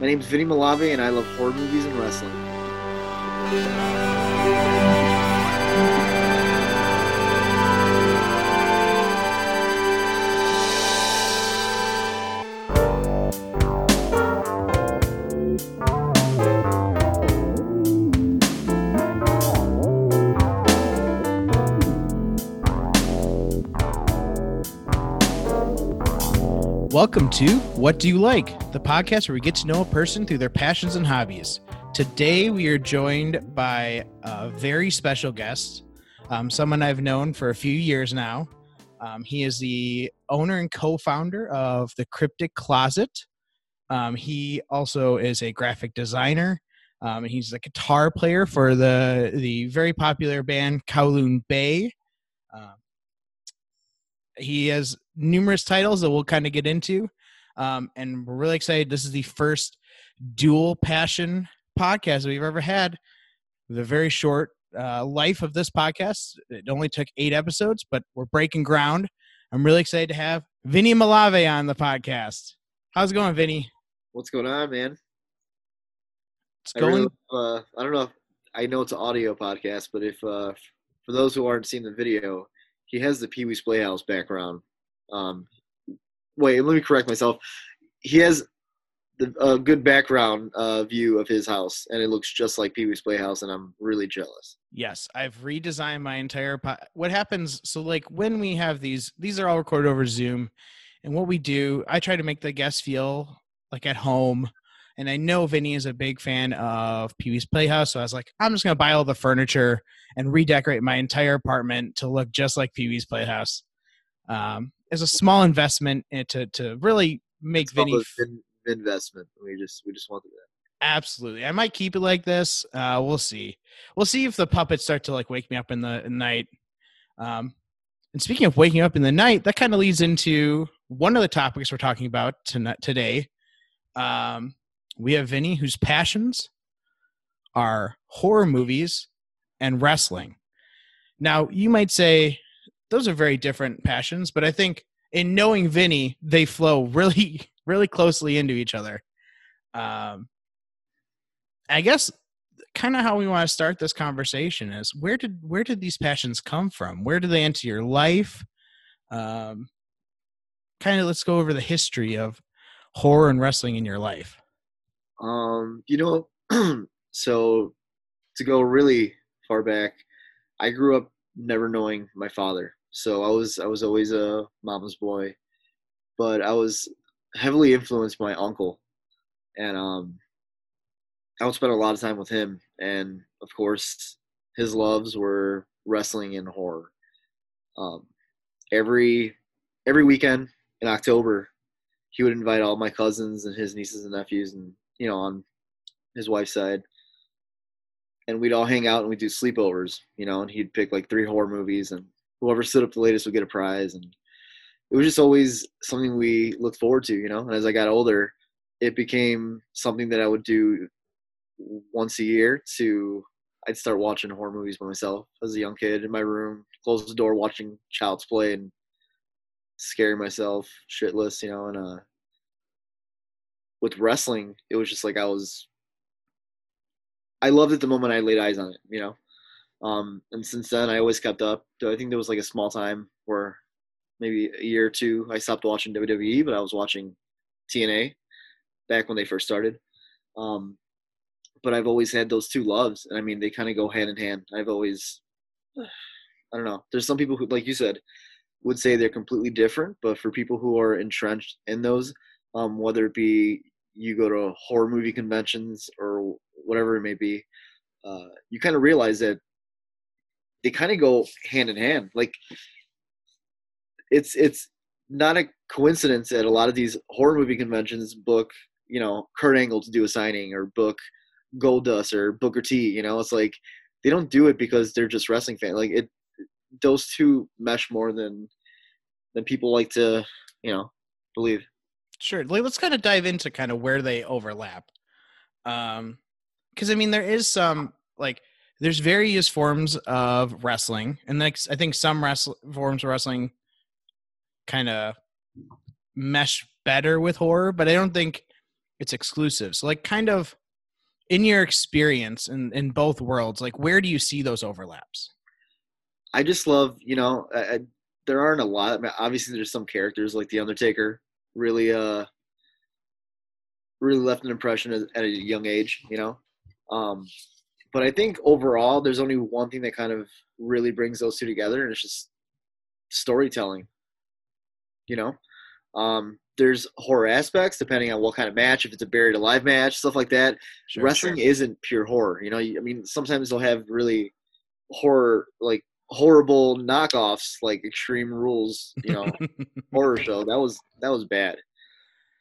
My name is Vinny Malave, and I love horror movies and wrestling. Welcome to What Do You Like, the podcast where we get to know a person through their passions and hobbies. Today we are joined by a very special guest, um, someone I've known for a few years now. Um, he is the owner and co founder of The Cryptic Closet. Um, he also is a graphic designer. Um, he's a guitar player for the, the very popular band Kowloon Bay. Um, he has numerous titles that we'll kind of get into. Um, and we're really excited. This is the first dual passion podcast we've ever had. The very short uh, life of this podcast. It only took eight episodes, but we're breaking ground. I'm really excited to have Vinny Malave on the podcast. How's it going, Vinny? What's going on, man? It's I, going. really, uh, I don't know if I know it's an audio podcast, but if uh, for those who aren't seeing the video, he has the Pee Wee's Playhouse background. Um, wait, let me correct myself. He has the, a good background uh, view of his house, and it looks just like Pee Wee's Playhouse, and I'm really jealous. Yes, I've redesigned my entire. Po- what happens? So, like when we have these, these are all recorded over Zoom, and what we do, I try to make the guests feel like at home. And I know Vinny is a big fan of Pee Wee's Playhouse, so I was like, I'm just gonna buy all the furniture and redecorate my entire apartment to look just like Pee Wee's Playhouse. Um, as a small investment to to really make Vinny investment. We just we just wanted that. Absolutely. I might keep it like this. Uh, we'll see. We'll see if the puppets start to like wake me up in the in the night. Um, and speaking of waking up in the night, that kind of leads into one of the topics we're talking about tonight today. Um, we have Vinny, whose passions are horror movies and wrestling. Now, you might say those are very different passions, but I think in knowing Vinny, they flow really, really closely into each other. Um, I guess kind of how we want to start this conversation is where did where did these passions come from? Where did they enter your life? Um, kind of let's go over the history of horror and wrestling in your life. Um, you know, so to go really far back, I grew up never knowing my father. So I was I was always a mama's boy, but I was heavily influenced by my uncle, and um, I would spend a lot of time with him. And of course, his loves were wrestling and horror. Um, every every weekend in October, he would invite all my cousins and his nieces and nephews, and you know, on his wife's side, and we'd all hang out and we'd do sleepovers, you know, and he'd pick like three horror movies, and whoever stood up the latest would get a prize, and it was just always something we looked forward to, you know. And as I got older, it became something that I would do once a year. To I'd start watching horror movies by myself as a young kid in my room, close the door, watching Child's Play, and scaring myself shitless, you know, and uh with wrestling, it was just like I was I loved it the moment I laid eyes on it, you know. Um and since then I always kept up. I think there was like a small time where maybe a year or two I stopped watching WWE, but I was watching TNA back when they first started. Um but I've always had those two loves and I mean they kind of go hand in hand. I've always I don't know. There's some people who like you said would say they're completely different, but for people who are entrenched in those, um, whether it be you go to horror movie conventions or whatever it may be, uh, you kind of realize that they kind of go hand in hand. Like it's it's not a coincidence that a lot of these horror movie conventions book, you know, Kurt Angle to do a signing or book Goldust or Booker T. You know, it's like they don't do it because they're just wrestling fans. Like it, those two mesh more than than people like to, you know, believe. Sure. Let's kind of dive into kind of where they overlap. Um, because I mean, there is some like there's various forms of wrestling, and like I think some wrestle forms of wrestling kind of mesh better with horror, but I don't think it's exclusive. So like kind of in your experience in in both worlds, like where do you see those overlaps? I just love, you know, I, I, there aren't a lot. I mean, obviously, there's some characters like the Undertaker really, uh, really left an impression at a young age, you know. Um, but I think overall, there's only one thing that kind of really brings those two together, and it's just storytelling. You know, um, there's horror aspects depending on what kind of match. If it's a buried alive match, stuff like that. Sure, Wrestling sure. isn't pure horror. You know, I mean, sometimes they'll have really horror like horrible knockoffs like Extreme Rules, you know, horror show. That was that was bad.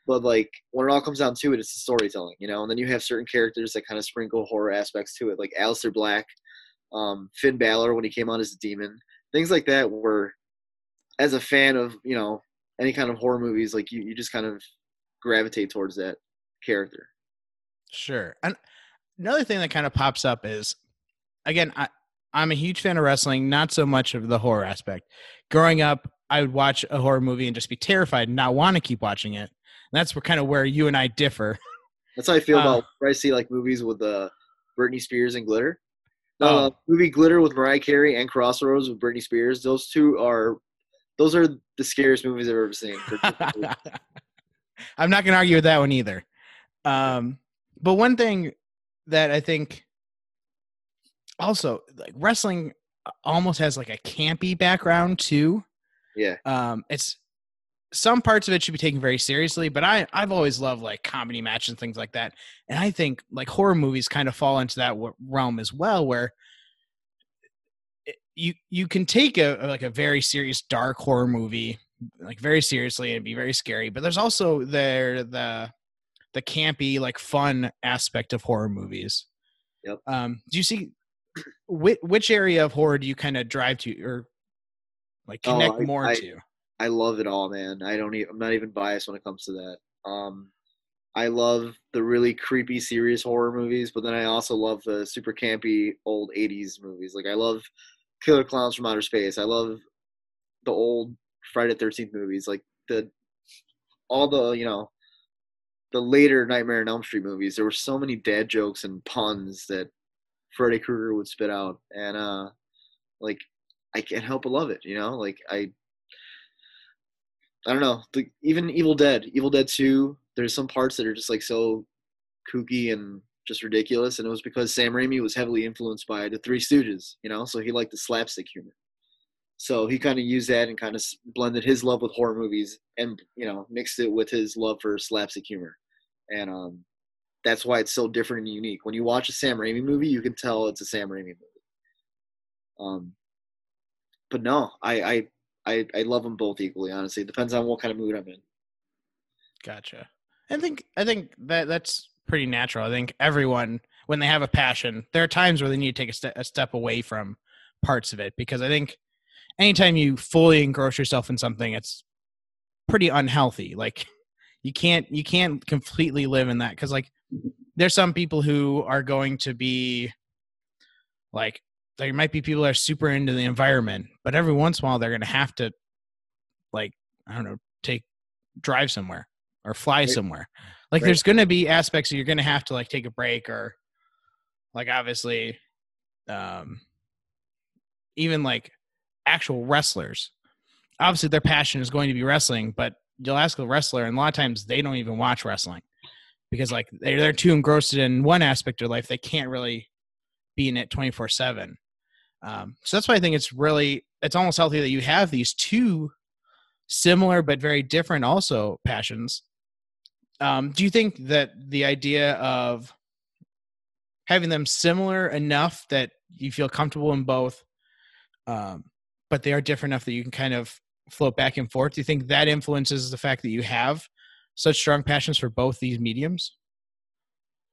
But like when it all comes down to it, it's the storytelling, you know. And then you have certain characters that kind of sprinkle horror aspects to it, like Aleister Black, um, Finn Balor when he came on as a demon, things like that. Were as a fan of you know any kind of horror movies, like you you just kind of gravitate towards that character. Sure. And another thing that kind of pops up is again, I, I'm a huge fan of wrestling, not so much of the horror aspect. Growing up, I would watch a horror movie and just be terrified and not want to keep watching it. And that's where kind of where you and I differ. That's how I feel uh, about where I see like movies with uh, Britney Spears and Glitter. Oh. uh, movie Glitter with Mariah Carey and Crossroads with Britney Spears. Those two are, those are the scariest movies I've ever seen. I'm not going to argue with that one either. Um, but one thing that I think also like wrestling almost has like a campy background too. Yeah. Um, it's some parts of it should be taken very seriously, but I I've always loved like comedy matches and things like that, and I think like horror movies kind of fall into that realm as well, where you you can take a like a very serious dark horror movie like very seriously and be very scary, but there's also there the the campy like fun aspect of horror movies. Yep. Um, do you see which, which area of horror do you kind of drive to or like oh, connect oh, I, more I, to? I love it all, man. I don't even, I'm not even biased when it comes to that. Um, I love the really creepy, serious horror movies, but then I also love the super campy old '80s movies. Like I love Killer Clowns from Outer Space. I love the old Friday Thirteenth movies, like the all the you know the later Nightmare on Elm Street movies. There were so many dad jokes and puns that Freddy Krueger would spit out, and uh, like I can't help but love it. You know, like I, I don't know. The, even Evil Dead, Evil Dead Two. There's some parts that are just like so kooky and just ridiculous, and it was because Sam Raimi was heavily influenced by the Three Stooges. You know, so he liked the slapstick humor. So he kind of used that and kind of blended his love with horror movies and you know mixed it with his love for slapstick humor, and um, that's why it's so different and unique. When you watch a Sam Raimi movie, you can tell it's a Sam Raimi movie. Um, but no, I I I, I love them both equally. Honestly, it depends on what kind of mood I'm in. Gotcha. I think I think that that's pretty natural. I think everyone, when they have a passion, there are times where they need to take a, ste- a step away from parts of it because I think anytime you fully engross yourself in something, it's pretty unhealthy. Like you can't you can't completely live in that because like there's some people who are going to be like there might be people that are super into the environment, but every once in a while they're going to have to like I don't know take drive somewhere or fly right. somewhere. Like right. there's going to be aspects you're going to have to like take a break or like obviously um even like actual wrestlers obviously their passion is going to be wrestling but you'll ask a wrestler and a lot of times they don't even watch wrestling because like they're, they're too engrossed in one aspect of life they can't really be in it 24 7 um, so that's why i think it's really it's almost healthy that you have these two similar but very different also passions um, do you think that the idea of having them similar enough that you feel comfortable in both um, but they are different enough that you can kind of float back and forth do you think that influences the fact that you have such strong passions for both these mediums?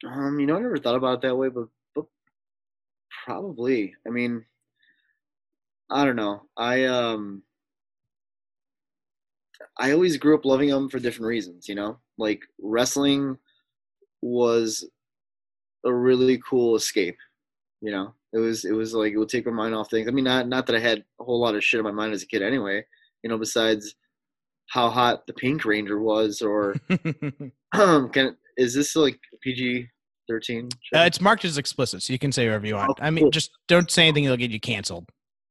Um, you know, I never thought about it that way, but, but probably. I mean, I don't know. I um, I always grew up loving them for different reasons. You know, like wrestling was a really cool escape. You know, it was it was like it would take my mind off things. I mean, not not that I had a whole lot of shit in my mind as a kid anyway. You know, besides how hot the Pink Ranger was, or um, can is this like PG thirteen? Uh, it's marked as explicit, so you can say whatever you want. Oh, I mean, just don't say anything that'll get you canceled.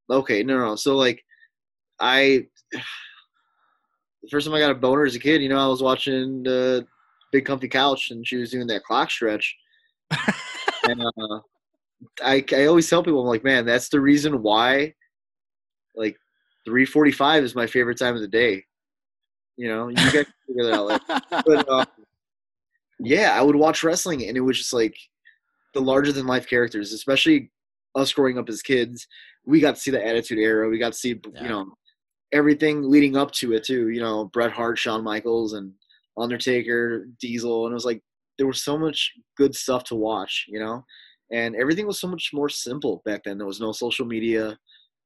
Okay, no, no. So like, I the first time I got a boner as a kid, you know, I was watching the Big Comfy Couch, and she was doing that clock stretch, and uh, I I always tell people I'm like, man, that's the reason why, like, three forty five is my favorite time of the day. You know, you guys figure that out. Later. But uh, yeah, I would watch wrestling, and it was just like the larger than life characters, especially us growing up as kids. We got to see the Attitude Era. We got to see Yeah. you know everything leading up to it too. You know, Bret Hart, Shawn Michaels, and Undertaker, Diesel, and it was like there was so much good stuff to watch. You know, and everything was so much more simple back then. There was no social media.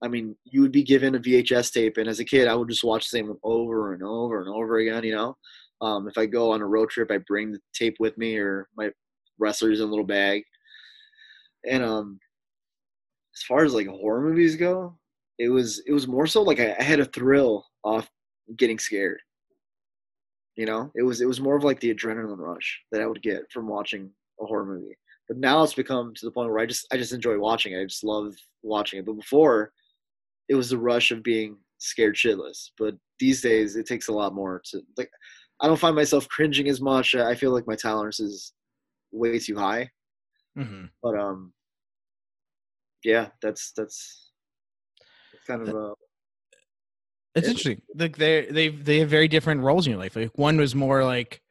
I mean, you would be given a VHS tape, and as a kid, I would just watch the same over and over and over again. You know, um, if I go on a road trip, I bring the tape with me or my wrestlers in a little bag. And um, as far as like horror movies go, it was it was more so like I, I had a thrill off getting scared. You know, it was it was more of like the adrenaline rush that I would get from watching a horror movie. But now it's become to the point where I just I just enjoy watching it. I just love watching it. But before, it was the rush of being scared shitless. But these days, it takes a lot more to like. I don't find myself cringing as much. I feel like my tolerance is way too high. hmm But um, yeah, that's that's, kind of uh It's interesting. Like they they they have very different roles in your life. Like one was more like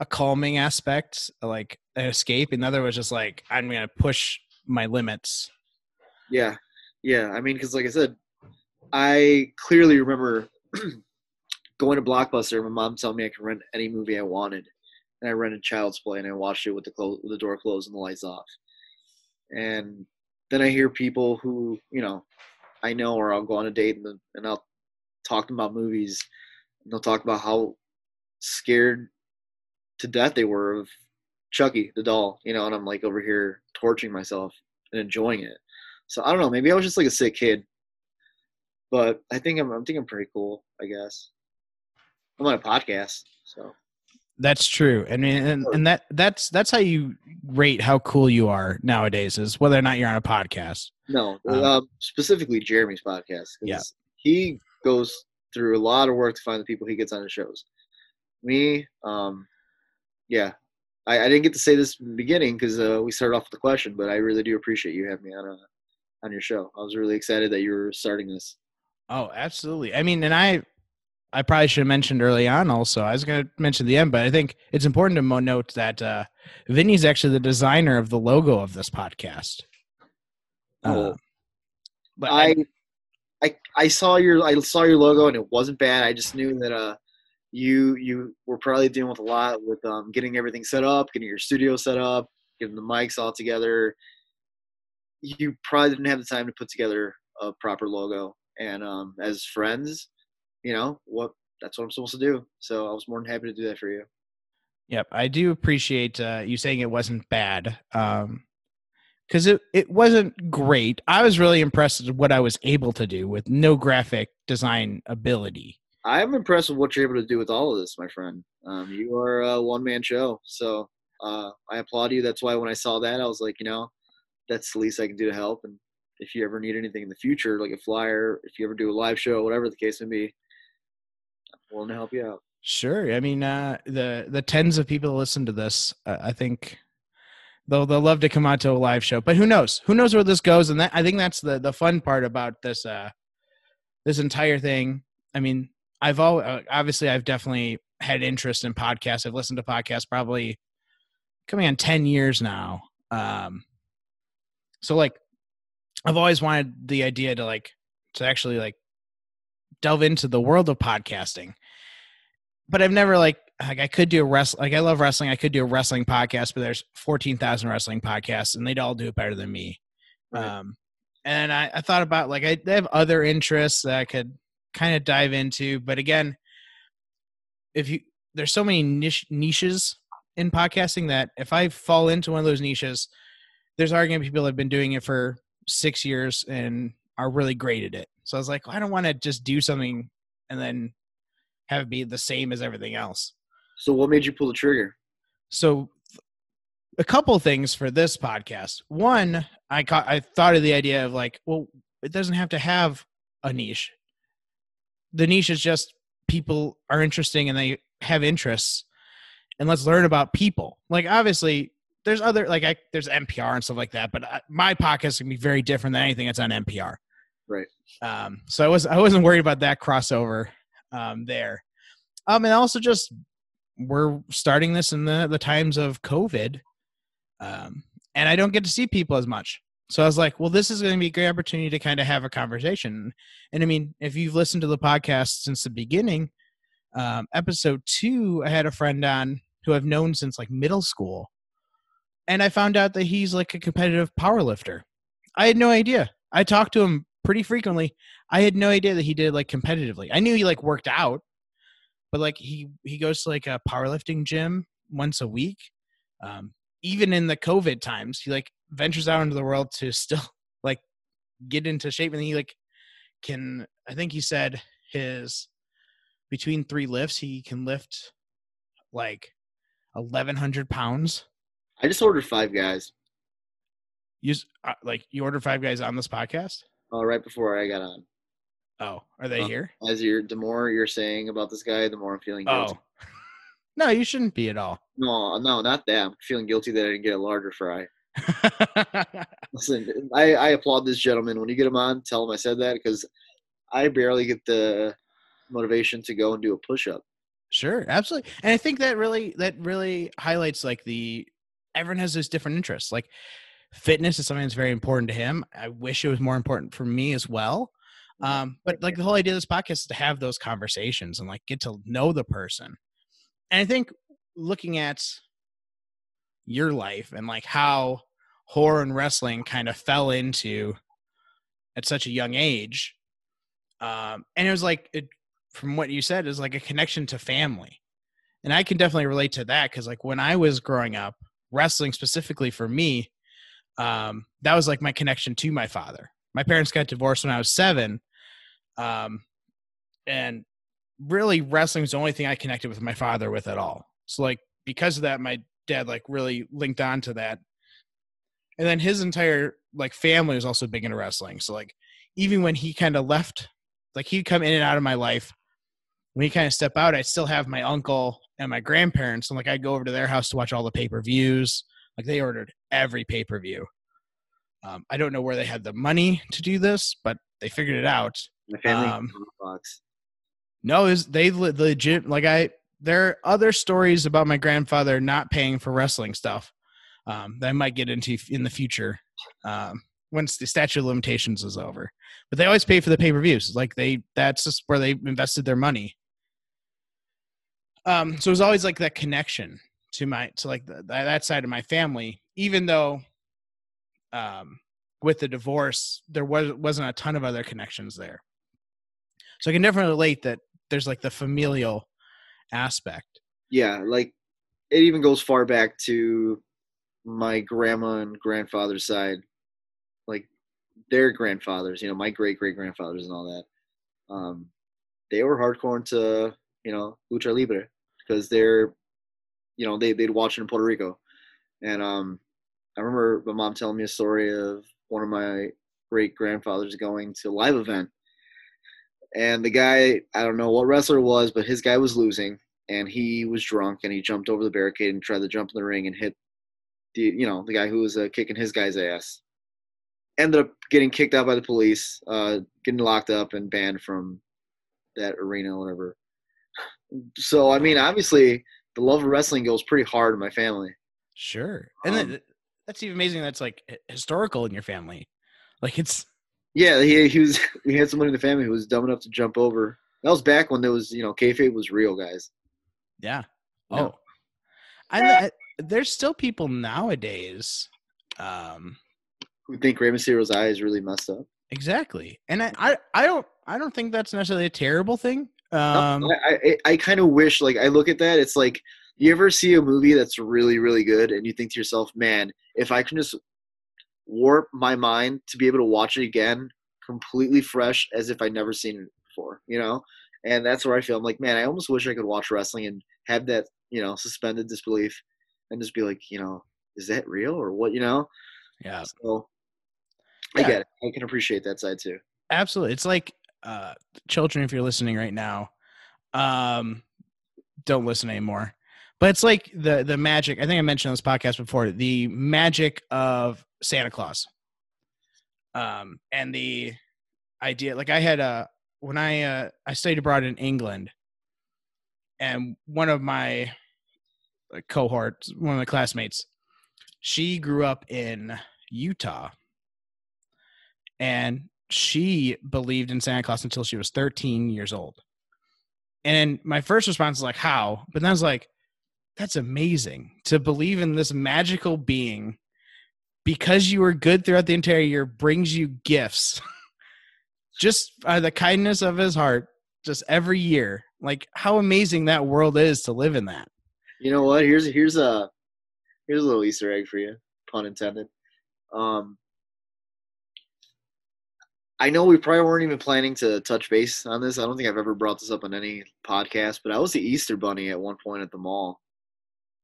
a calming aspect, like an escape, and the other was just like I'm gonna push my limits. yeah, yeah. I mean, because like I said, I clearly remember going to Blockbuster. My mom telling me I could rent any movie I wanted, and I rented Child's Play, and I watched it with the clo- with the door closed and the lights off. And then I hear people who you know I know, or I'll go on a date and, and I'll talk about movies, and they'll talk about how scared to death they were of Chucky the doll, you know, and I'm like over here torturing myself and enjoying it. So I don't know, maybe I was just like a sick kid, but I think I'm, I'm think I'm pretty cool. I guess I'm on a podcast, so That's true. I mean, and, and that that's that's how you rate how cool you are nowadays is whether or not you're on a podcast. no, Um, um, specifically Jeremy's podcast. Yeah. he goes through a lot of work to find the people he gets on his shows. Me, um, yeah, I, I didn't get to say this in the beginning because uh, we started off with the question, but I really do appreciate you having me on a, on your show. I was really excited that you were starting this. Oh, absolutely. I mean, and I I probably should have mentioned early on also. I was going to mention the end, but I think it's important to mo- note that uh Vinny's actually the designer of the logo of this podcast. Oh. Uh, but I, I I saw your I saw your logo and it wasn't bad. I just knew that uh you you were probably dealing with a lot with um getting everything set up, getting your studio set up, getting the mics all together. You probably didn't have the time to put together a proper logo. And um as friends, you know, what that's what I'm supposed to do. So I was more than happy to do that for you. Yep, I do appreciate uh, you saying it wasn't bad. Um, because it it wasn't great. I was really impressed with what I was able to do with no graphic design ability. I'm impressed with what you're able to do with all of this, my friend. Um, you are a one man show, so uh, I applaud you. That's why when I saw that, I was like, you know, that's the least I can do to help. And if you ever need anything in the future, like a flyer, if you ever do a live show, whatever the case may be, willing to help you out. Sure. I mean, uh, the the tens of people listen to this, uh, I think they'll they'll love to come out to a live show. But who knows? Who knows where this goes? And that I think that's the the fun part about this uh this entire thing. I mean, I've all uh, obviously I've definitely had interest in podcasts. I've listened to podcasts probably coming on ten years now. Um, so like, I've always wanted the idea to like to actually like delve into the world of podcasting but I've never like like I could do a wrestling like I love wrestling. I could do a wrestling podcast, but there's fourteen thousand wrestling podcasts, and they'd all do it better than me. Right. Um, and I, I thought about like I they have other interests that I could kind of dive into, but again, if you there's so many niche niches in podcasting that if I fall into one of those niches, there's already people that have been doing it for six years and are really great at it. So I was like, I don't want to just do something and then have it be the same as everything else. So, what made you pull the trigger? so a couple things for this podcast. One, I caught, I thought of the idea of like, well, it doesn't have to have a niche. The niche is just people are interesting and they have interests, and let's learn about people. Like obviously, there's other like I, there's NPR and stuff like that, but I, my podcast can be very different than anything that's on NPR. Right. Um, so I was I wasn't worried about that crossover um, there. Um, and also just we're starting this in the the times of COVID, um, and I don't get to see people as much. So I was like, well, this is going to be a great opportunity to kind of have a conversation. And I mean, if you've listened to the podcast since the beginning, um, episode two, I had a friend on who I've known since like middle school, and I found out that he's like a competitive power lifter. I had no idea. I talked to him pretty frequently. I had no idea that he did like competitively. I knew he like worked out, but like he he goes to like a powerlifting gym once a week. Um, even in the COVID times, he like ventures out into the world to still like get into shape, and he like can. I think he said his between three lifts he can lift like eleven hundred pounds. I just ordered five guys. You uh, like you ordered five guys on this podcast? Uh, right before I got on. Oh, are they Uh, here? As you're, the more you're saying about this guy, the more I'm feeling guilty. Oh, no, you shouldn't be at all. No, no, not that. I'm feeling guilty that I didn't get a larger fry. Listen, I, I applaud this gentleman. When you get him on, tell him I said that because I barely get the motivation to go and do a push-up. Sure, absolutely. And I think that really that really highlights like the everyone has those different interests. Like fitness is something that's very important to him. I wish it was more important for me as well. Um, but like the whole idea of this podcast is to have those conversations and like get to know the person. And I think looking at your life and like how horror and wrestling kind of fell into at such a young age. Um, and it was like it from what you said is like a connection to family and i can definitely relate to that because like when i was growing up wrestling specifically for me um, that was like my connection to my father. My parents got divorced when i was seven um, and really wrestling was the only thing i connected with my father with at all. So like because of that my dad like really linked on to that. And then his entire like family was also big into wrestling. So like even when he kind of left like he'd come in and out of my life. When he kind of step out, I'd still have my uncle and my grandparents, and like I'd go over to their house to watch all the pay per views. Like they ordered every pay per view. Um, I don't know where they had the money to do this, but they figured it out. My family Um, box. No, is they legit like I. There are other stories about my grandfather not paying for wrestling stuff um, that I might get into in the future um, once the statute of limitations is over. But they always pay for the pay per views. Like they, that's just where they invested their money. Um, so it was always like that connection to my to like the, that side of my family, even though um, with the divorce there was wasn't a ton of other connections there. So I can definitely relate that there's like the familial aspect. Yeah, like it even goes far back to my grandma and grandfather's side, like their grandfathers. You know, my great great grandfathers and all that. Um, they were hardcore into you know lucha libre because they're you know they they'd watch it in Puerto Rico, and um, I remember my mom telling me a story of one of my great grandfathers going to a live event, and the guy I don't know what wrestler was, but his guy was losing, and he was drunk, and he jumped over the barricade and tried to jump in the ring and hit the you know the guy who was uh, kicking his guy's ass. Ended up getting kicked out by the police, uh, getting locked up and banned from that arena or whatever. So I mean, obviously, the love of wrestling goes pretty hard in my family. Sure, and Um, then, that's even amazing. That's like historical in your family. Like it's Yeah, he he was we had someone in the family who was dumb enough to jump over. That was back when there was you know kayfabe was real, guys. yeah. Oh, I, I there's still people nowadays. Um, Who think Rey Mysterio's eye is really messed up? exactly, and I, I I don't I don't think that's necessarily a terrible thing. Um, I I, I kind of wish like I look at that. It's like you ever see a movie that's really really good and you think to yourself, man, if I can just warp my mind to be able to watch it again completely fresh as if I'd never seen it before, you know? And that's where I feel I'm like, man, I almost wish I could watch wrestling and have that, you know, suspended disbelief and just be like, you know, is that real or what? You know. Yeah. So I Yeah. get it. I can appreciate that side too. Absolutely. It's like uh children if you're listening right now, um don't listen anymore. But it's like the the magic. I think I mentioned on this podcast before, the magic of Santa Claus. Um and the idea like I had a when I uh I studied abroad in England and one of my cohorts, one of my classmates, she grew up in Utah and she believed in Santa Claus until she was 13 years old. And my first response is like, "How?" But then I was like, "That's amazing to believe in this magical being because you were good throughout the entire year brings you gifts, just uh, the kindness of his heart, just every year. Like how amazing that world is to live in that." You know what? Here's here's a here's a little Easter egg for you, pun intended. Um, I know we probably weren't even planning to touch base on this. I don't think I've ever brought this up on any podcast, but I was the Easter bunny at one point at the mall.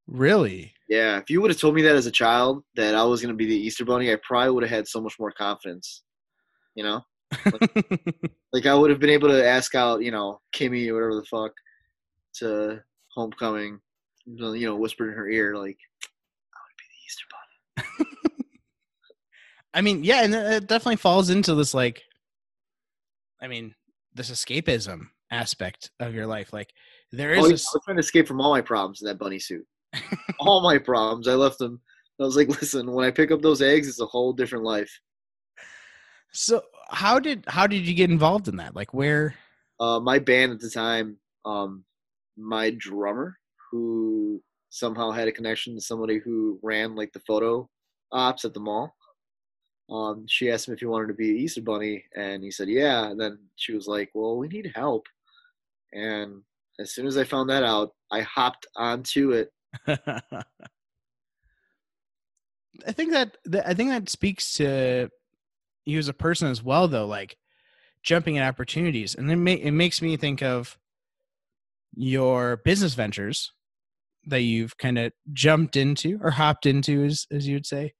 Really? Yeah, if you would have told me that as a child that I was going to be the Easter bunny, I probably would have had so much more confidence. You know, like I would have been able to ask out, you know, Kimmy or whatever the fuck to homecoming, you know, whisper in her ear like, "I would be the Easter bunny." I mean, yeah, and it it definitely falls into this like, I mean, this escapism aspect of your life. Like, there is Oh, yeah, I this. was trying to escape from all my problems in that bunny suit. all my problems, I left them. I was like, listen, when I pick up those eggs, it's a whole different life. So, how did how did you get involved in that? Like, where? uh, my band at the time, um, my drummer, who somehow had a connection to somebody who ran like the photo ops at the mall. Um, she asked him if he wanted to be Easter Bunny, and he said, "Yeah." And then she was like, "Well, we need help." And as soon as I found that out, I hopped onto it. I think that, that I think that speaks to you as a person as well, though. Like jumping at opportunities, and ma- it makes me think of your business ventures that you've kind of jumped into or hopped into, as as you would say,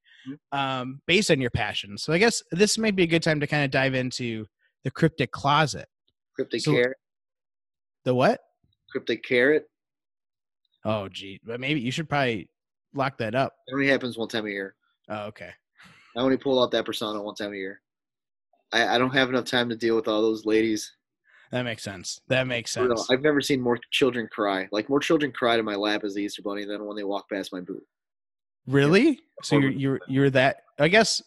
um, based on your passion. So I guess this might be a good time to kind of dive into the cryptic closet. Cryptic So- carrot, The what? cryptic carrot. Oh, gee, but maybe you should probably lock that up. It only happens one time a year. Oh, okay. I only pull out that persona one time a year. I, I don't have enough time to deal with all those ladies. That makes sense. That makes sense. I've never seen more children cry. Like more children cried in my lap as the Easter Bunny than when they walk past my booth. Really? So you're you're you're that? I guess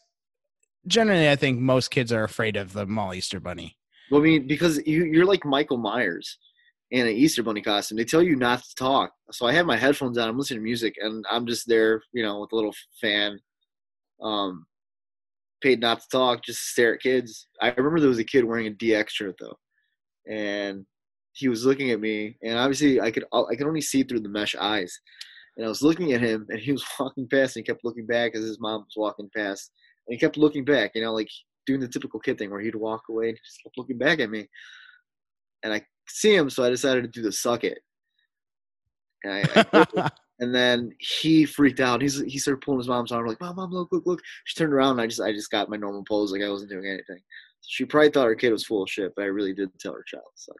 generally, I think most kids are afraid of the mall Easter bunny. Well, I mean, because you, you're like Michael Myers in an Easter Bunny costume. They tell you not to talk. So I have my headphones on. I'm listening to music, and I'm just there, you know, with a little fan. Um, paid not to talk, just stare at kids. I remember there was a kid wearing a DX shirt though, and he was looking at me, and obviously I could I could only see through the mesh eyes, and I was looking at him, and he was walking past, and he kept looking back as his mom was walking past, and he kept looking back, you know, like doing the typical kid thing where he'd walk away and he just kept looking back at me, and I see him, so I decided to do the suck it, and I, I. And then he freaked out. He's he started pulling his mom's arm, like, "Mom, mom, look, look, look!" She turned around, and I just I just got my normal pose, like I wasn't doing anything. She probably thought her kid was full of shit, but I really did tell her child. So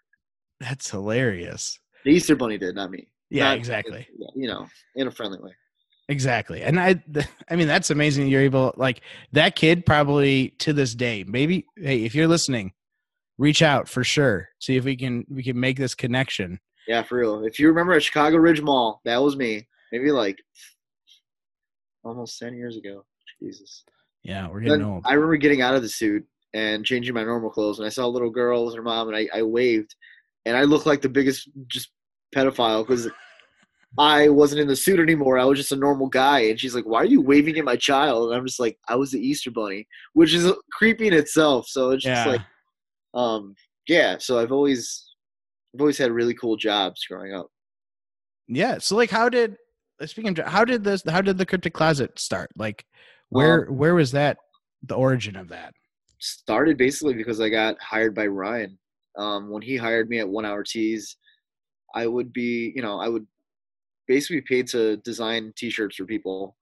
That's hilarious. the Easter Bunny did, not me. Yeah, Not- exactly. You know, in a friendly way. Exactly. And I I mean that's amazing you're able like that kid probably to this day. Maybe hey, if you're listening, reach out for sure. See if we can we can make this connection. Yeah, for real. If you remember at Chicago Ridge Mall, that was me. Maybe like almost ten years ago. Jesus. Yeah, we're getting Then old. I remember getting out of the suit and changing my normal clothes, and I saw a little girl with her mom, and I, I waved, and I looked like the biggest just pedophile because I wasn't in the suit anymore. I was just a normal guy, and she's like, "Why are you waving at my child?" And I'm just like, "I was the Easter Bunny," which is creepy in itself. So it's just yeah. like, um, yeah. So I've always, I've always had really cool jobs growing up. yeah. So like how did speaking of how did this how did the cryptic closet start? Like where where was that the origin of that? started basically because I got hired by Ryan. Um, when he hired me at One Hour Tees, I would be, you know, I would basically be paid to design T-shirts for people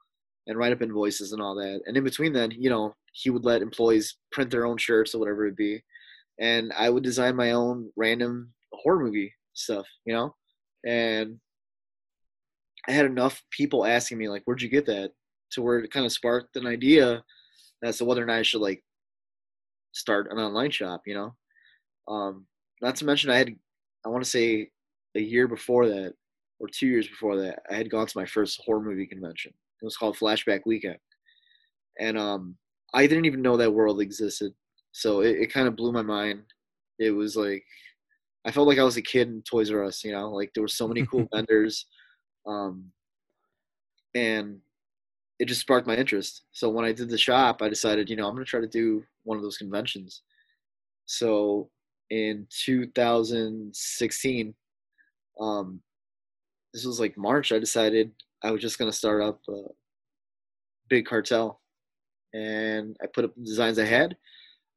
and write up invoices and all that. And in between then, you know, he would let employees print their own shirts or whatever it be, and I would design my own random horror movie stuff, you know, and I had enough people asking me like, "Where'd you get that?" to where it kind of sparked an idea as to whether or not I should like start an online shop, you know. Um, not to mention, I had, I want to say, a year before that, or two years before that, I had gone to my first horror movie convention. It was called Flashback Weekend, and um, I didn't even know that world existed. So it, it kind of blew my mind. It was like I felt like I was a kid in Toys R Us, you know, like there were so many cool vendors, um, and it just sparked my interest. So when I did the shop, I decided, you know, I'm gonna try to do one of those conventions. So in 2016, um, this was like March. I decided I was just gonna start up a big cartel, and I put up the designs I had.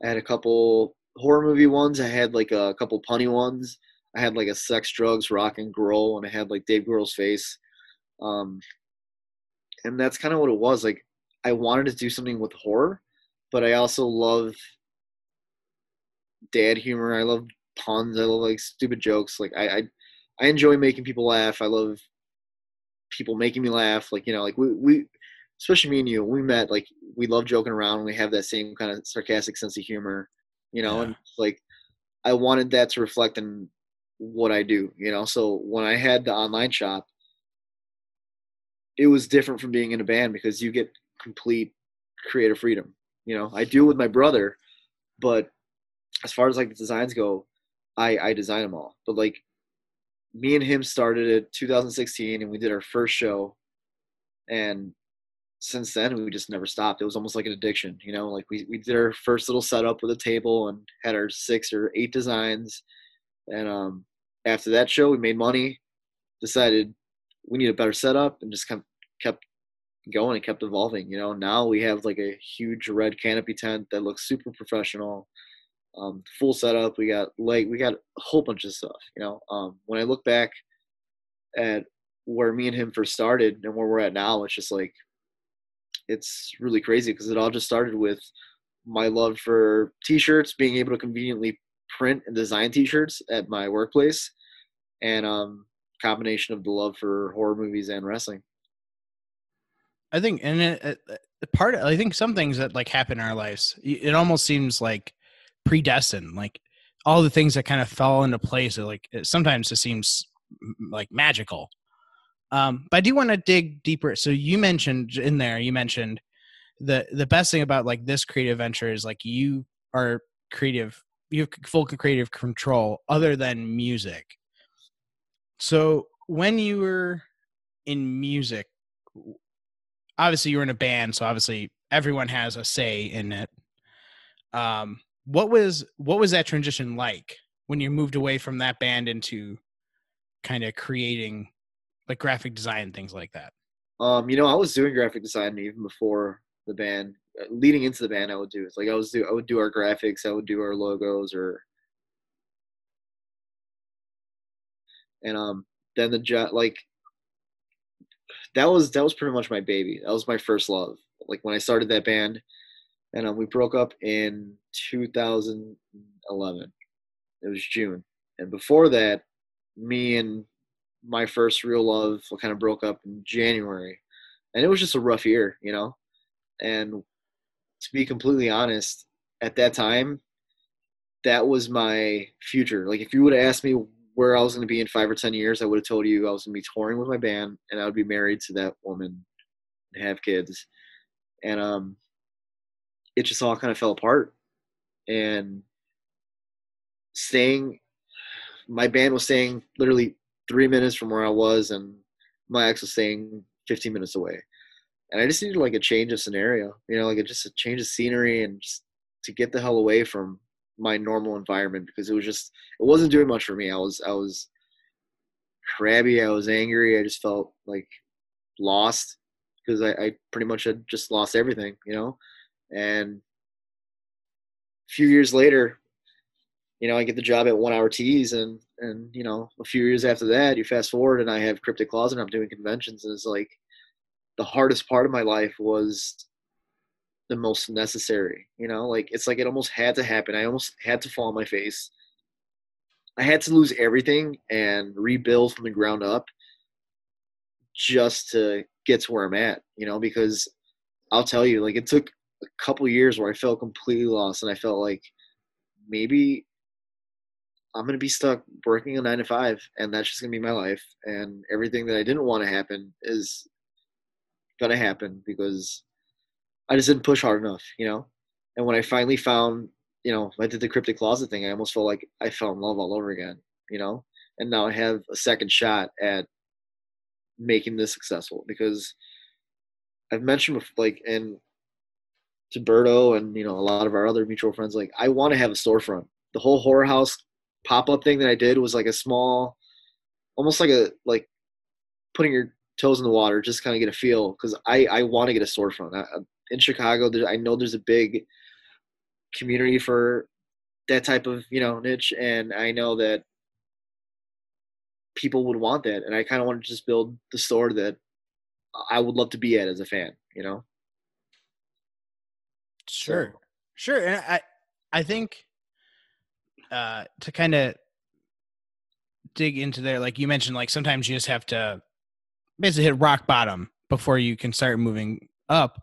I had a couple horror movie ones. I had like a couple punny ones. I had like a sex, drugs, rock and roll, and I had like Dave Grohl's face. Um, and that's kind of what it was. Like I wanted to do something with horror, but I also love dad humor. I love puns. I love like stupid jokes. Like I, I, I enjoy making people laugh. I love people making me laugh. Like you know, like we, we, especially me and you, we met. Like we love joking around. We have that same kind of sarcastic sense of humor. You know, yeah. and like I wanted that to reflect in what I do. You know, so when I had the online shop, it was different from being in a band because you get complete creative freedom. You know, I do with my brother, but as far as like the designs go, I I design them all. But like me and him started it 2016 and we did our first show and since then we just never stopped. It was almost like an addiction, you know, like we, we did our first little setup with a table and had our six or eight designs. And um after that show we made money, decided we need a better setup and just kept kept going and kept evolving. You know, now we have like a huge red canopy tent that looks super professional um, full setup. We got like we got a whole bunch of stuff. You know, um, when I look back at where me and him first started and where we're at now, it's just like it's really crazy because it all just started with my love for t-shirts, being able to conveniently print and design t-shirts at my workplace, and um, combination of the love for horror movies and wrestling. I think, and it, it, part, I think some things that like happen in our lives, it almost seems like predestined like all the things that kind of fell into place like sometimes it seems like magical. Um but i do want to dig deeper. So you mentioned in there you mentioned the the best thing about like this creative venture is like you are creative you have full creative control other than music. So when you were in music obviously you were in a band so obviously everyone has a say in it. Um what was what was that transition like when you moved away from that band into kind of creating like graphic design things like that? Um you know i was doing graphic design even before the band uh, leading into the band i would do it like i was do i would do our graphics i would do our logos or and um then the job like that was that was pretty much my baby. That was my first love. Like when i started that band and um, we broke up in 2011. It was June, and before that, me and my first real love kind of broke up in January, and it was just a rough year, you know. And to be completely honest, at that time, that was my future. Like, if you would have asked me where I was going to be in five or ten years, I would have told you I was going to be touring with my band, and I would be married to that woman, and have kids. And um, it just all kind of fell apart. And staying, my band was staying literally three minutes from where I was, and my ex was staying 15 minutes away. And I just needed like a change of scenario, you know, like a, just a change of scenery and just to get the hell away from my normal environment because it was just it wasn't doing much for me. I was I was crabby, I was angry, I just felt like lost because I, I pretty much had just lost everything, you know. And a few years later, you know, I get the job at one hour tees and, and, you know, a few years after that, you fast forward and I have cryptic closet and I'm doing conventions. And it's like the hardest part of my life was the most necessary, you know, like it's like it almost had to happen. I almost had to fall on my face. I had to lose everything and rebuild from the ground up just to get to where I'm at, you know, because I'll tell you, like it took a couple years where I felt completely lost and I felt like maybe I'm gonna be stuck working a nine to five, and that's just gonna be my life. And everything that I didn't want to happen is gonna happen because I just didn't push hard enough, you know. And when I finally found, you know, I did the cryptic closet thing, I almost felt like I fell in love all over again, you know. And now I have a second shot at making this successful because I've mentioned like and to Berto and you know a lot of our other mutual friends, like I want to have a storefront. The whole horror house pop up thing that I did was like a small, almost like a like putting your toes in the water, just kind of get a feel because I I want to get a storefront I, in Chicago. There, I know there's a big community for that type of you know niche, and I know that people would want that, and I kind of want to just build the store that I would love to be at as a fan, you know. Sure, so. sure, and I I think uh, to kind of dig into there, like you mentioned, like sometimes you just have to basically hit rock bottom before you can start moving up.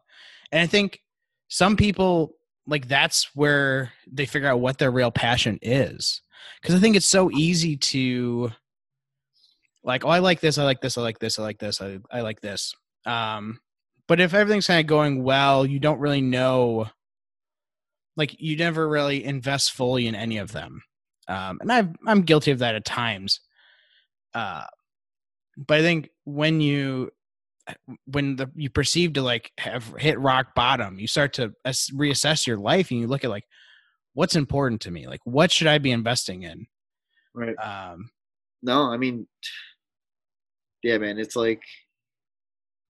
And I think some people like that's where they figure out what their real passion is. Cause I think it's so easy to like, oh, I like this, I like this, I like this, I like this, I, I like this. Um, but if everything's kind of going well, you don't really know like you never really invest fully in any of them. Um, and i I'm guilty of that at times. Uh, but I think when you when the you perceive to like have hit rock bottom, you start to reassess your life and you look at like what's important to me, like what should I be investing in? Right. Um, no, I mean, yeah, man, it's like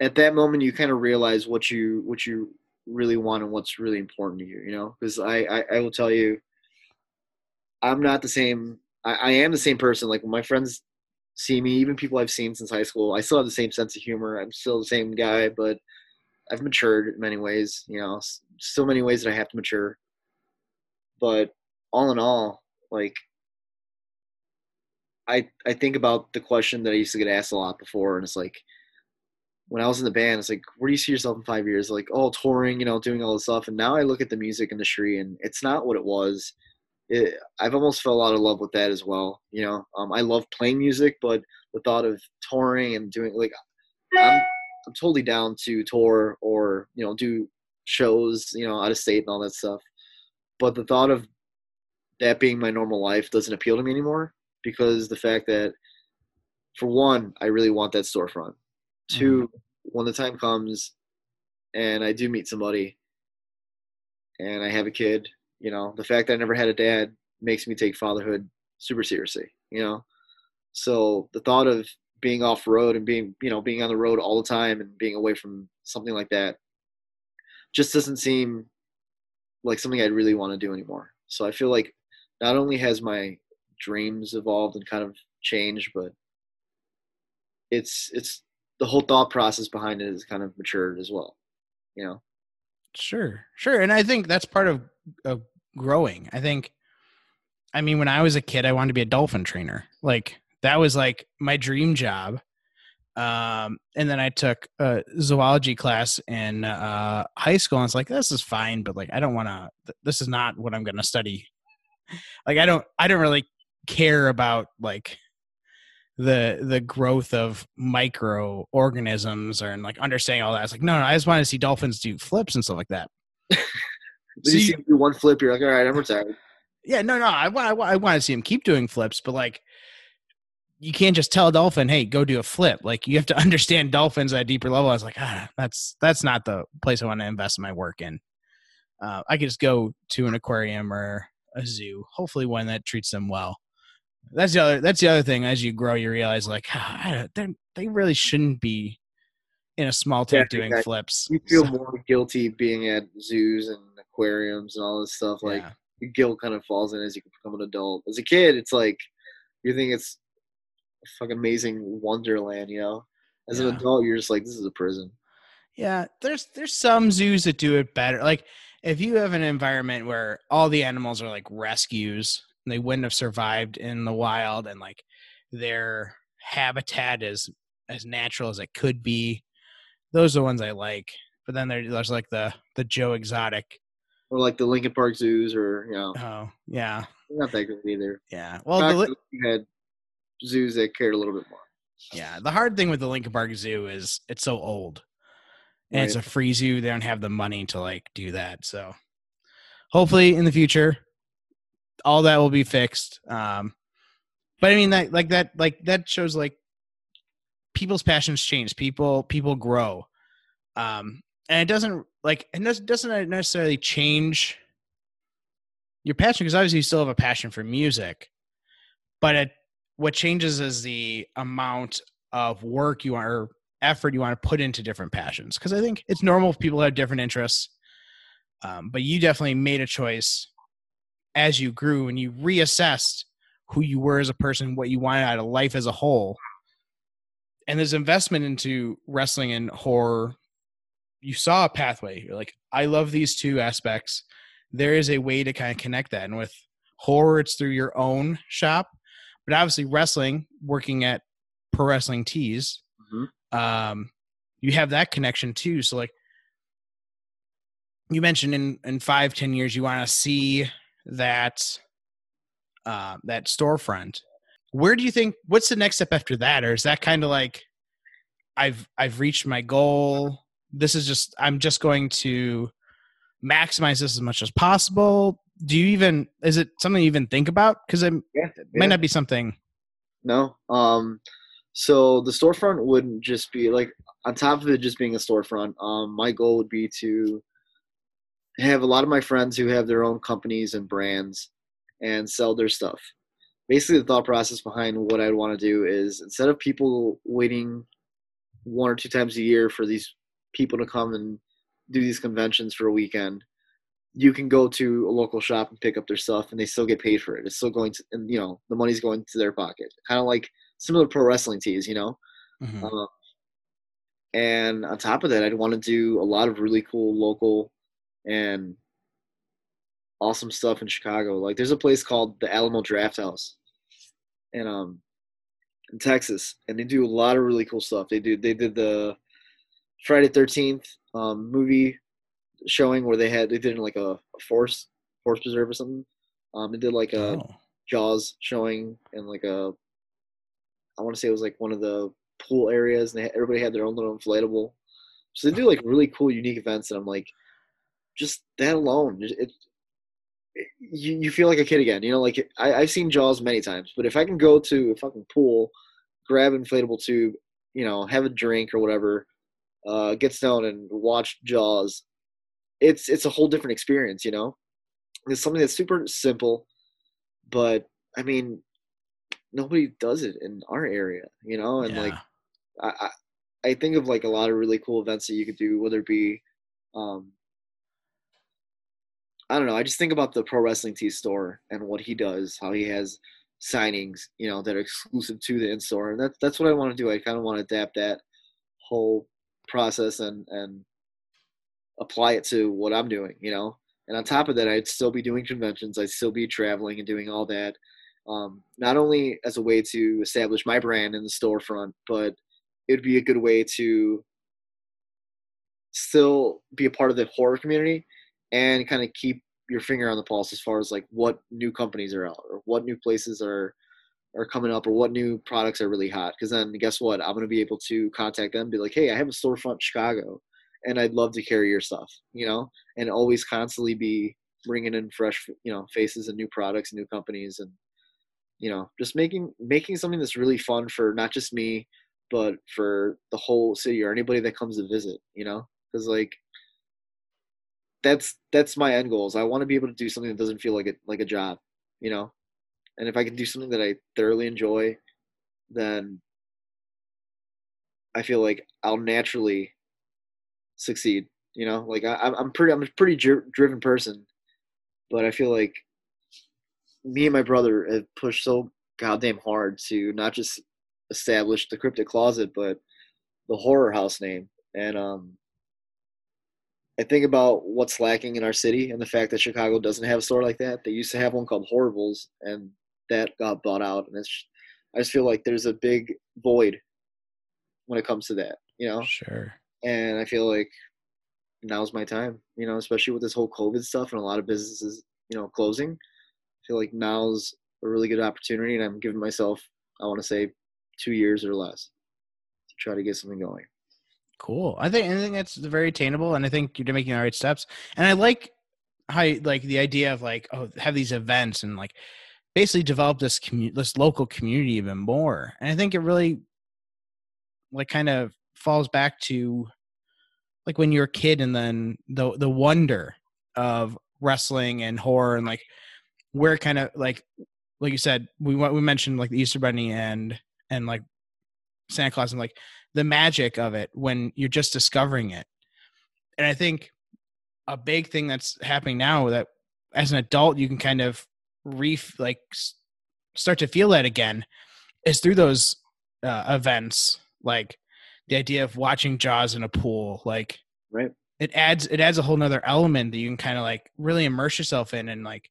at that moment you kind of realize what you what you really want and what's really important to you you know? Because I, I, I will tell you i'm not the same I, I am the same person. Like when my friends see me even people i've seen since high school i still have the same sense of humor. I'm still the same guy but i've matured in many ways you know? So many ways that i have to mature. But all in all like i i think about the question that i used to get asked a lot before and it's like when I was in the band, it's like, where do you see yourself in five years? Like, oh, touring, you know, doing all this stuff. And now I look at the music industry, and it's not what it was. It, I've almost fell out of love with that as well. You know, um, I love playing music, but the thought of touring and doing like, I'm, I'm totally down to tour or you know do shows, you know, out of state and all that stuff. But the thought of that being my normal life doesn't appeal to me anymore because the fact that, for one, I really want that storefront 2 mm-hmm. when the time comes and I do meet somebody and I have a kid, you know, the fact that I never had a dad makes me take fatherhood super seriously, you know. So the thought of being off road and being, you know, being on the road all the time and being away from something like that just doesn't seem like something I'd really want to do anymore. So I feel like not only has my dreams evolved and kind of changed, but it's it's the whole thought process behind it is kind of matured as well. You know. Sure, sure, and I think that's part of of growing. I think, I mean, when I was a kid, I wanted to be a dolphin trainer. Like that was like my dream job. Um, and then I took a zoology class in uh, high school, and it's like this is fine, but like I don't want to. Th- this is not what I'm going to study. Like I don't, I don't really care about like the the growth of microorganisms or and like understanding all that. It's like no, no, I just want to see dolphins do flips and stuff like that. so you see do one flip, you're like, all right, I'm retired. Yeah, no, no, I, I, I want to see him keep doing flips, but like, you can't just tell a dolphin, "Hey, go do a flip." Like, you have to understand dolphins at a deeper level. I was like, ah, that's that's not the place I want to invest my work in. Uh, I could just go to an aquarium or a zoo, hopefully one that treats them well. That's the other. That's the other thing. As you grow, you realize like ah, they they really shouldn't be in a small tank yeah, doing exactly. flips. You feel so. more guilty being at zoos and aquariums and all this stuff. Like yeah. guilt kind of falls in as you become an adult. As a kid, it's like you think it's a fucking amazing wonderland, you know. As Yeah. an adult, you're just like, this is a prison. Yeah, there's there's some zoos that do it better. Like if you have an environment where all the animals are like rescues, and they wouldn't have survived in the wild, and like their habitat is as natural as it could be. Those are the ones I like. But then there- there's like the the Joe Exotic. Or like the Lincoln Park zoos, or you know, Oh yeah, not that good either. yeah. Well, Back the, had zoos that cared a little bit more. Yeah, the hard thing with the Lincoln Park Zoo is it's so old, and it's a free zoo. They don't have the money to like do that. So, hopefully, in the future, all that will be fixed. Um, but I mean, that like that like that shows like people's passions change. People people grow, um, and it doesn't like it does- doesn't necessarily change your passion because obviously you still have a passion for music, but it what changes is the amount of work you are or effort you want to put into different passions. Because I think it's normal if people have different interests, um, but you definitely made a choice as you grew and you reassessed who you were as a person, what you wanted out of life as a whole. And this investment into wrestling and horror, you saw a pathway. You're like, I love these two aspects. There is a way to kind of connect that. And with horror, it's through your own shop but obviously wrestling working at pro wrestling tees Mhm. um you have that connection too so like you mentioned in in five ten years you want to see that uh that storefront. Where do you think what's the next step after that? Or is that kind of like i've i've reached my goal. This is just i'm just going to maximize this as much as possible. Do you even is it something you even think about? Because it Yeah, might not be something. No. Um so the storefront wouldn't just be like on top of it just being a storefront, um my goal would be to have a lot of my friends who have their own companies and brands and sell their stuff. Basically the thought process behind what I'd want to do is instead of people waiting one or two times a year for these people to come and do these conventions for a weekend, you can go to a local shop and pick up their stuff and they still get paid for it. It's still going to, and you know, the money's going to their pocket. Kind of like similar pro wrestling tees, you know? Mhm. Um, and on top of that, I'd want to do a lot of really cool local and awesome stuff in Chicago. Like there's a place called the Alamo Drafthouse, and um, in Texas, and they do a lot of really cool stuff. They do they did the Friday Thirteenth um, movie showing where they had they did like a, a force force preserve or something. Um, they did like a Oh. Jaws showing and like a I want to say it was like one of the pool areas and they, everybody had their own little inflatable. So they do like really cool, unique events, and I'm like, just that alone, it, it you you feel like a kid again. You know, like I, I've seen Jaws many times, but if I can go to a fucking pool, grab inflatable tube, you know, have a drink or whatever, uh, get stoned and watch Jaws, it's it's a whole different experience. You know, it's something that's super simple, but I mean, nobody does it in our area. You know, and like I, I I think of like a lot of really cool events that you could do, whether it be, um, I don't know. I just think about the pro wrestling tee store and what he does, how he has signings, you know, that are exclusive to the in store, and that's that's what I want to do. I kind of want to adapt that whole process and and apply it to what I'm doing, you know. And on top of that, I'd still be doing conventions. I'd still be traveling and doing all that. Um, not only as a way to establish my brand in the storefront, but it'd be a good way to still be a part of the horror community and kind of keep your finger on the pulse as far as like what new companies are out or what new places are are coming up or what new products are really hot. Because then guess what? I'm going to be able to contact them be like hey i have a storefront in chicago and i'd love to carry your stuff you know? And always constantly be bringing in fresh you know faces and new products and new companies and you know just making making something that's really fun for not just me but for the whole city or anybody that comes to visit you know? Because like that's that's my end goals. I want to be able to do something that doesn't feel like a like a job you know? And if i can do something that i thoroughly enjoy then i feel like i'll naturally succeed you know? Like I, I'm- i'm pretty i'm a pretty dri- driven person but i feel like me and my brother have pushed so goddamn hard to not just establish the cryptic closet, but the horror house name. And um, I think about what's lacking in our city and the fact that Chicago doesn't have a store like that. They used to have one called Horribles, and that got bought out. And it's, I just feel like there's a big void when it comes to that, you know. Sure. And I feel like now's my time, you know, especially with this whole COVID stuff and a lot of businesses, you know, closing. I feel like now's a really good opportunity, and I'm giving myself, I want to say, two years or less to try to get something going. Cool. I think I think that's very attainable, and I think you're making the right steps. And I like how like the idea of like oh have these events and like basically develop this community, this local community even more. And I think it really like kind of falls back to like when you're a kid and then the the wonder of wrestling and horror and like where kind of like like you said we we mentioned like the Easter Bunny and and like Santa Claus and like the magic of it when you're just discovering it. And I think a big thing that's happening now that as an adult you can kind of re like start to feel that again is through those uh, events like the idea of watching jaws in a pool like right it adds it adds a whole nother element that you can kind of like really immerse yourself in and like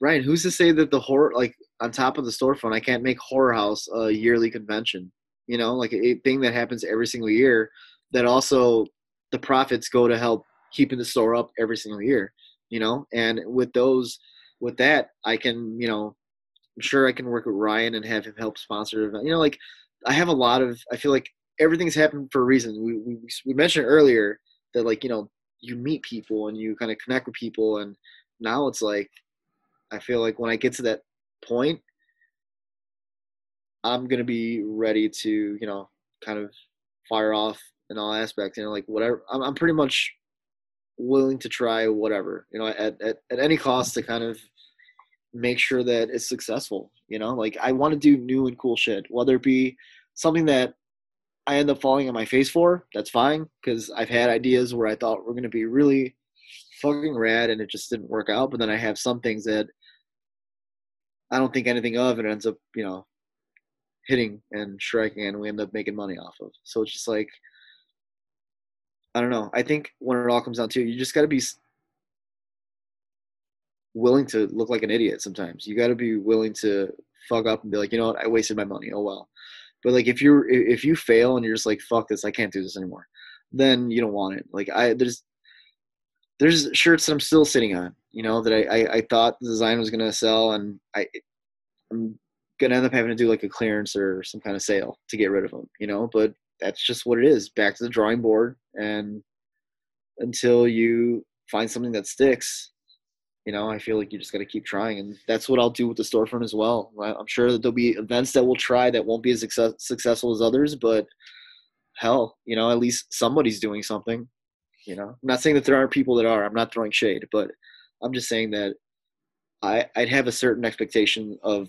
right who's to say that the horror like on top of the storefront i can't make horror house a yearly convention you know, like a thing that happens every single year that also the profits go to help keeping the store up every single year, you know, and with those, with that, I can, you know, I'm sure I can work with Ryan and have him help sponsor, you know, like I have a lot of, I feel like everything's happened for a reason. We, we, we mentioned earlier that like, you know, you meet people and you kind of connect with people. And now it's like, I feel like when I get to that point, I'm gonna be ready to, you know, kind of fire off in all aspects. You know, like whatever. I'm, I'm pretty much willing to try whatever. You know, at, at at any cost to kind of make sure that it's successful. You know, like I want to do new and cool shit, whether it be something that I end up falling on my face for. That's fine because I've had ideas where I thought we're gonna be really fucking rad and it just didn't work out. But then I have some things that I don't think anything of and it ends up, you know, hitting and striking and we end up making money off of. So it's just like I don't know. I think when it all comes down to you just got to be willing to look like an idiot sometimes. You got to be willing to fuck up and be like, you know what, I wasted my money. Oh well. But like if you're if you fail and you're just like fuck this, I can't do this anymore, then you don't want it. Like I there's there's shirts that I'm still sitting on, you know, that I I, I thought the design was gonna sell, and I I'm gonna end up having to do like a clearance or some kind of sale to get rid of them, you know. But that's just what it is. Back to the drawing board, and until you find something that sticks, you know, I feel like you just got to keep trying, and that's what I'll do with the storefront as well. I'm sure that there'll be events that we'll try that won't be as success- successful as others, but hell, you know, at least somebody's doing something. You know, I'm not saying that there aren't people that are. I'm not throwing shade, but I'm just saying that I I'd have a certain expectation of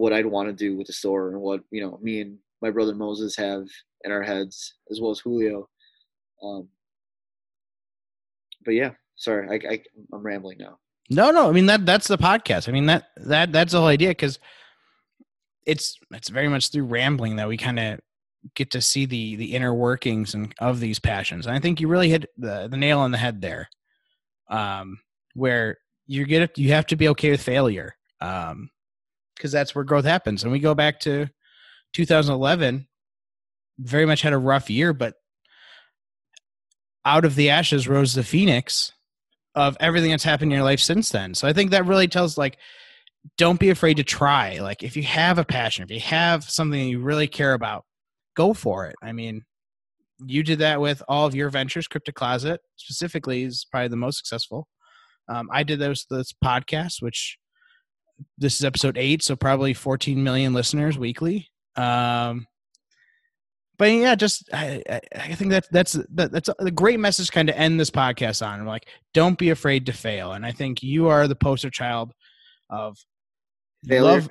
what I'd want to do with the store and what you know me and my brother Moses have in our heads as well as Julio. Um, but yeah, sorry, I, I I'm rambling now. No, no, I mean that that's the podcast. I mean that that that's the whole idea because it's it's very much through rambling that we kind of get to see the the inner workings and of these passions. And I think you really hit the the nail on the head there. Um, where you get you have to be okay with failure. Um, because that's where growth happens. And we go back to 2011, very much had a rough year, but out of the ashes rose the phoenix of everything that's happened in your life since then. So I think that really tells like don't be afraid to try. Like if you have a passion, if you have something you really care about, go for it. I mean, you did that with all of your ventures. Cryptic Closet specifically is probably the most successful. Um, I did those this podcast, which this is episode eight, so probably 14 million listeners weekly. Um, but yeah, just I, I think that that's that, that's a great message to kind of end this podcast on. I'm like, don't be afraid to fail, and I think you are the poster child of Failure.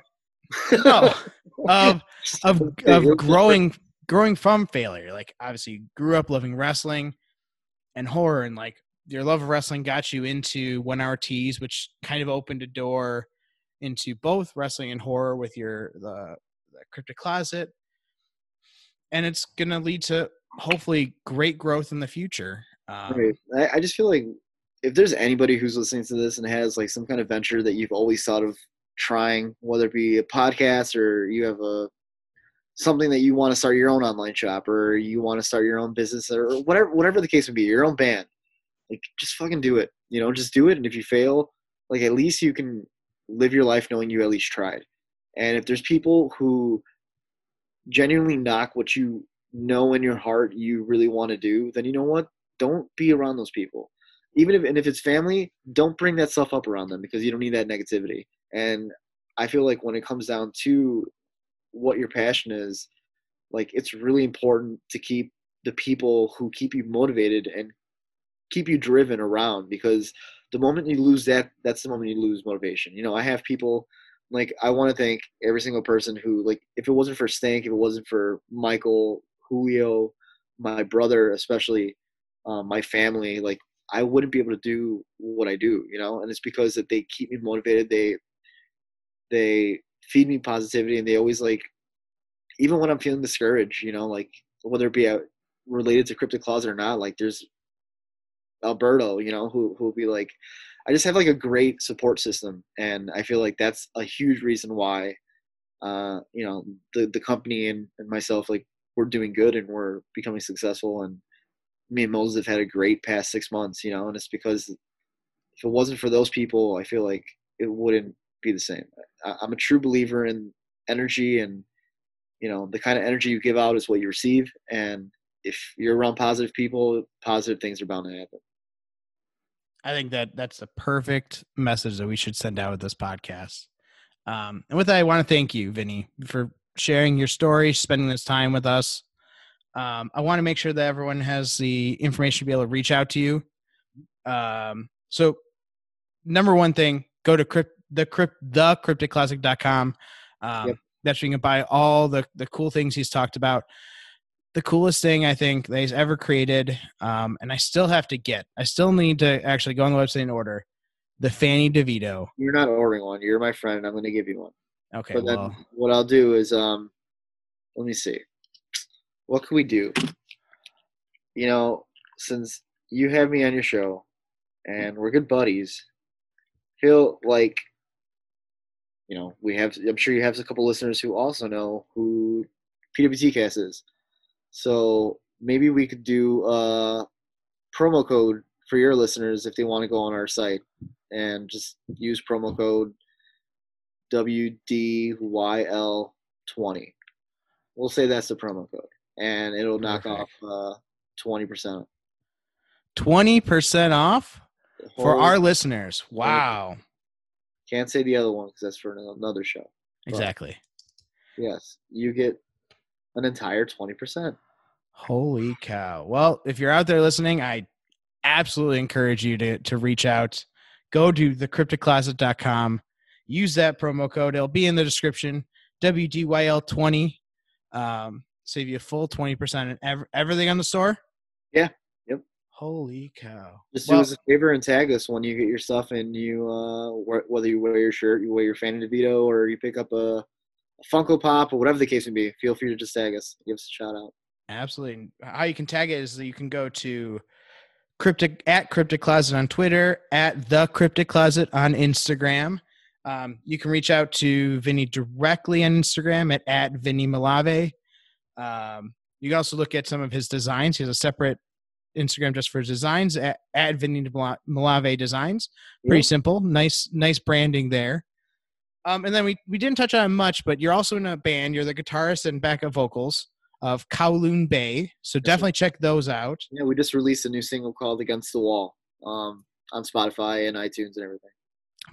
love, no, of of of growing growing from failure. Like obviously, you grew up loving wrestling and horror, and like your love of wrestling got you into one hour tees, which kind of opened a door into both wrestling and horror with your the, the cryptic closet and it's going to lead to hopefully great growth in the future um, Right. I, I just feel like if there's anybody who's listening to this and has like some kind of venture that you've always thought of trying, whether it be a podcast or you have a something that you want to start your own online shop or you want to start your own business or whatever whatever the case may be, your own band. Like just fucking do it. You know, just do it and if you fail, like at least you can live your life knowing you at least tried. And if there's people who genuinely knock what you know in your heart you really want to do, then you know what? Don't be around those people. Even if and if it's family, don't bring that stuff up around them because you don't need that negativity. And I feel like when it comes down to what your passion is, like it's really important to keep the people who keep you motivated and keep you driven around because the moment you lose that that's the moment you lose motivation. You know, I have people like I want to thank every single person who like if it wasn't for Stank, if it wasn't for Michael, Julio, my brother especially, um, my family, like I wouldn't be able to do what I do, you know, and it's because that they keep me motivated. They they feed me positivity, and they always like, even when I'm feeling discouraged, you know, like whether it be out related to cryptic Closet or not, like there's Alberto, you know, who who'll be like, I just have like a great support system, and I feel like that's a huge reason why, uh, you know, the the company and, and myself like we're doing good and we're becoming successful, and me and Moses have had a great past six months, you know, and it's because if it wasn't for those people, I feel like it wouldn't be the same. I, I'm a true believer in energy, and you know, the kind of energy you give out is what you receive, and if you're around positive people, positive things are bound to happen. I think that that's the perfect message that we should send out with this podcast. Um, and with that, I want to thank you, Vinny, for sharing your story, spending this time with us. Um, I want to make sure that everyone has the information to be able to reach out to you. Um, so, number one thing, go to crypt, the crypt, the crypticcloset.com. Um, Yep. That's where you can buy all the, the cool things he's talked about the coolest thing I think he's ever created, um, and I still have to get. I still need to actually go on the website and order the Fanny DeVito. You're not ordering one. You're my friend. and I'm going to give you one. Okay, but then well, what I'll do is, um, let me see. What can we do? You know, since you have me on your show, and we're good buddies, feel like, you know, we have. I'm sure you have a couple listeners who also know who PWT Cast is. So maybe we could do a promo code for your listeners if they want to go on our site and just use promo code WDYL20. We'll say that's the promo code, and it'll knock Perfect. off uh, 20%. twenty percent off for our listeners. Wow, Can't say the other one because that's for another show. exactly. Yes, you get an entire 20%. Holy cow! Well, if you're out there listening, I absolutely encourage you to to reach out. Go to thecrypticcloset.com. Use that promo code. It'll be in the description. WDYL20. Um, save you a full 20% on ev- everything on the store. Yeah. Yep. Holy cow. Just Well- do us a favor and tag us when you get your stuff, and you uh, wh- whether you wear your shirt, you wear your Fanny DeVito, or you pick up a Funko Pop, or whatever the case may be. Feel free to just tag us, give us a shout out. Absolutely. How you can tag it is that you can go to cryptic at cryptic closet on Twitter, at the cryptic closet on Instagram. Um, you can reach out to Vinny directly on Instagram at at Vinny Malave. Um, you can also look at some of his designs. He has a separate Instagram just for his designs at, at Vinny Malave Designs. Pretty Yeah. simple. Nice, nice branding there. Um, and then we, we didn't touch on it much, but you're also in a band. You're the guitarist and backup vocals of Kowloon Bay. So definitely check those out. Yeah, we just released a new single called "Against the Wall" um, on Spotify and iTunes and everything.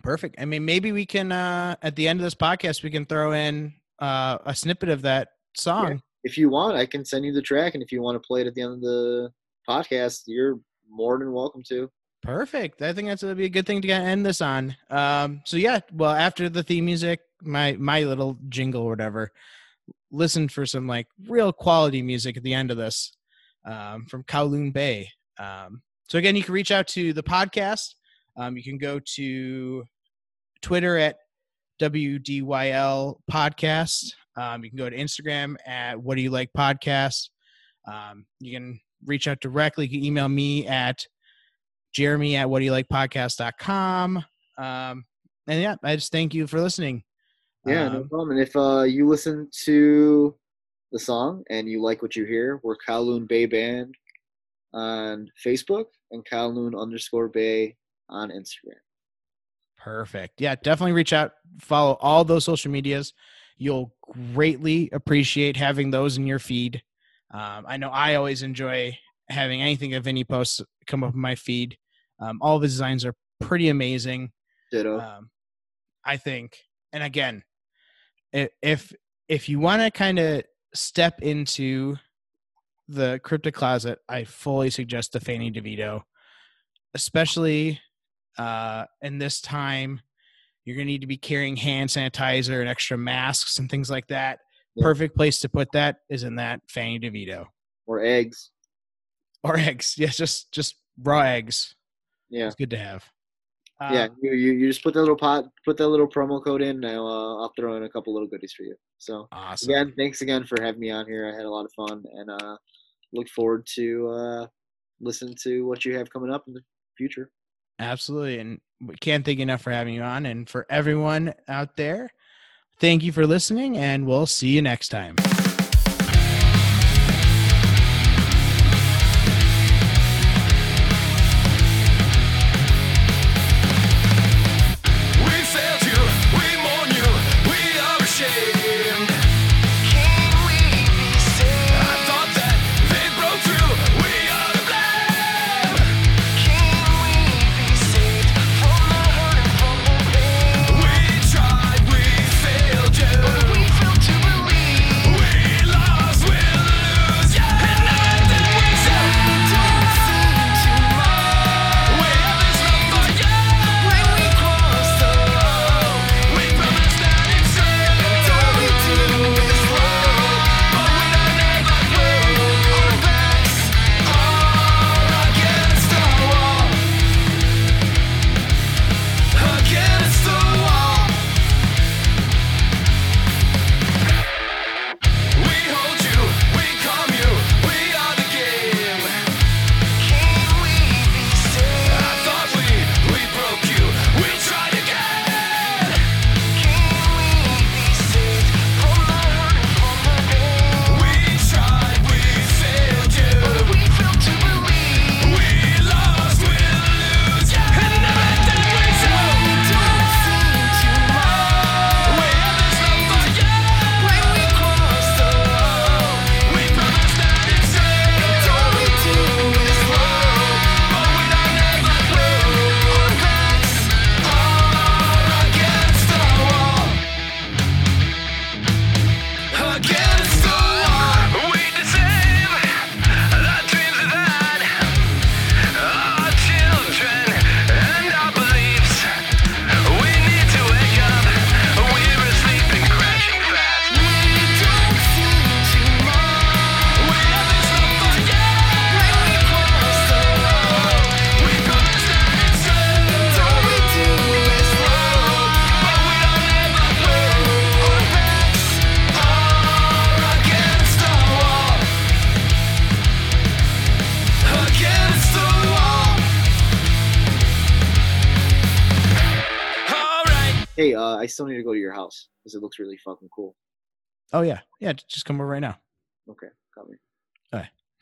Perfect. I mean, maybe we can uh, at the end of this podcast we can throw in uh, a snippet of that song. If you want, I can send you the track, and if you want to play it at the end of the podcast, you're more than welcome to. Perfect. I think that's gonna be a good thing to end this on. Um, so yeah, well, after the theme music, my my little jingle or whatever, listen for some like real quality music at the end of this um, from Kowloon Bay. Um, so again, you can reach out to the podcast. Um, you can go to Twitter at WDYL podcast. Um, you can go to Instagram at What Do You Like Podcast. Um, you can reach out directly. You can email me at Jeremy at What Do You Like Podcast.com. Um, and yeah, I just thank you for listening. Yeah, no Um, problem. And if uh, you listen to the song and you like what you hear, we're Kowloon Bay Band on Facebook and Kowloon underscore Bay on Instagram. Perfect. Yeah, definitely reach out, follow all those social medias. You'll greatly appreciate having those in your feed. Um, I know I always enjoy having anything of any posts come up in my feed. Um, all the designs are pretty amazing. Ditto. Um, I think, and again, if if you want to kind of step into the cryptic closet, I fully suggest the Fanny DeVito, especially uh, in this time. You're gonna need to be carrying hand sanitizer and extra masks and things like that. Yeah. Perfect place to put that is in that Fanny DeVito or eggs. or eggs. Yes, just just raw eggs. Yeah. It's good to have. yeah, Um, you, you, you just put that little pot, put that little promo code in. Now uh, I'll throw in a couple little goodies for you. So awesome. again, thanks again for having me on here. I had a lot of fun and uh, look forward to uh, listening to what you have coming up in the future. Absolutely. And we can't thank you enough for having you on. And for everyone out there, thank you for listening, and we'll see you next time. Still need to go to your house because it looks really fucking cool. Oh, yeah. Yeah. Just come over right now. Okay.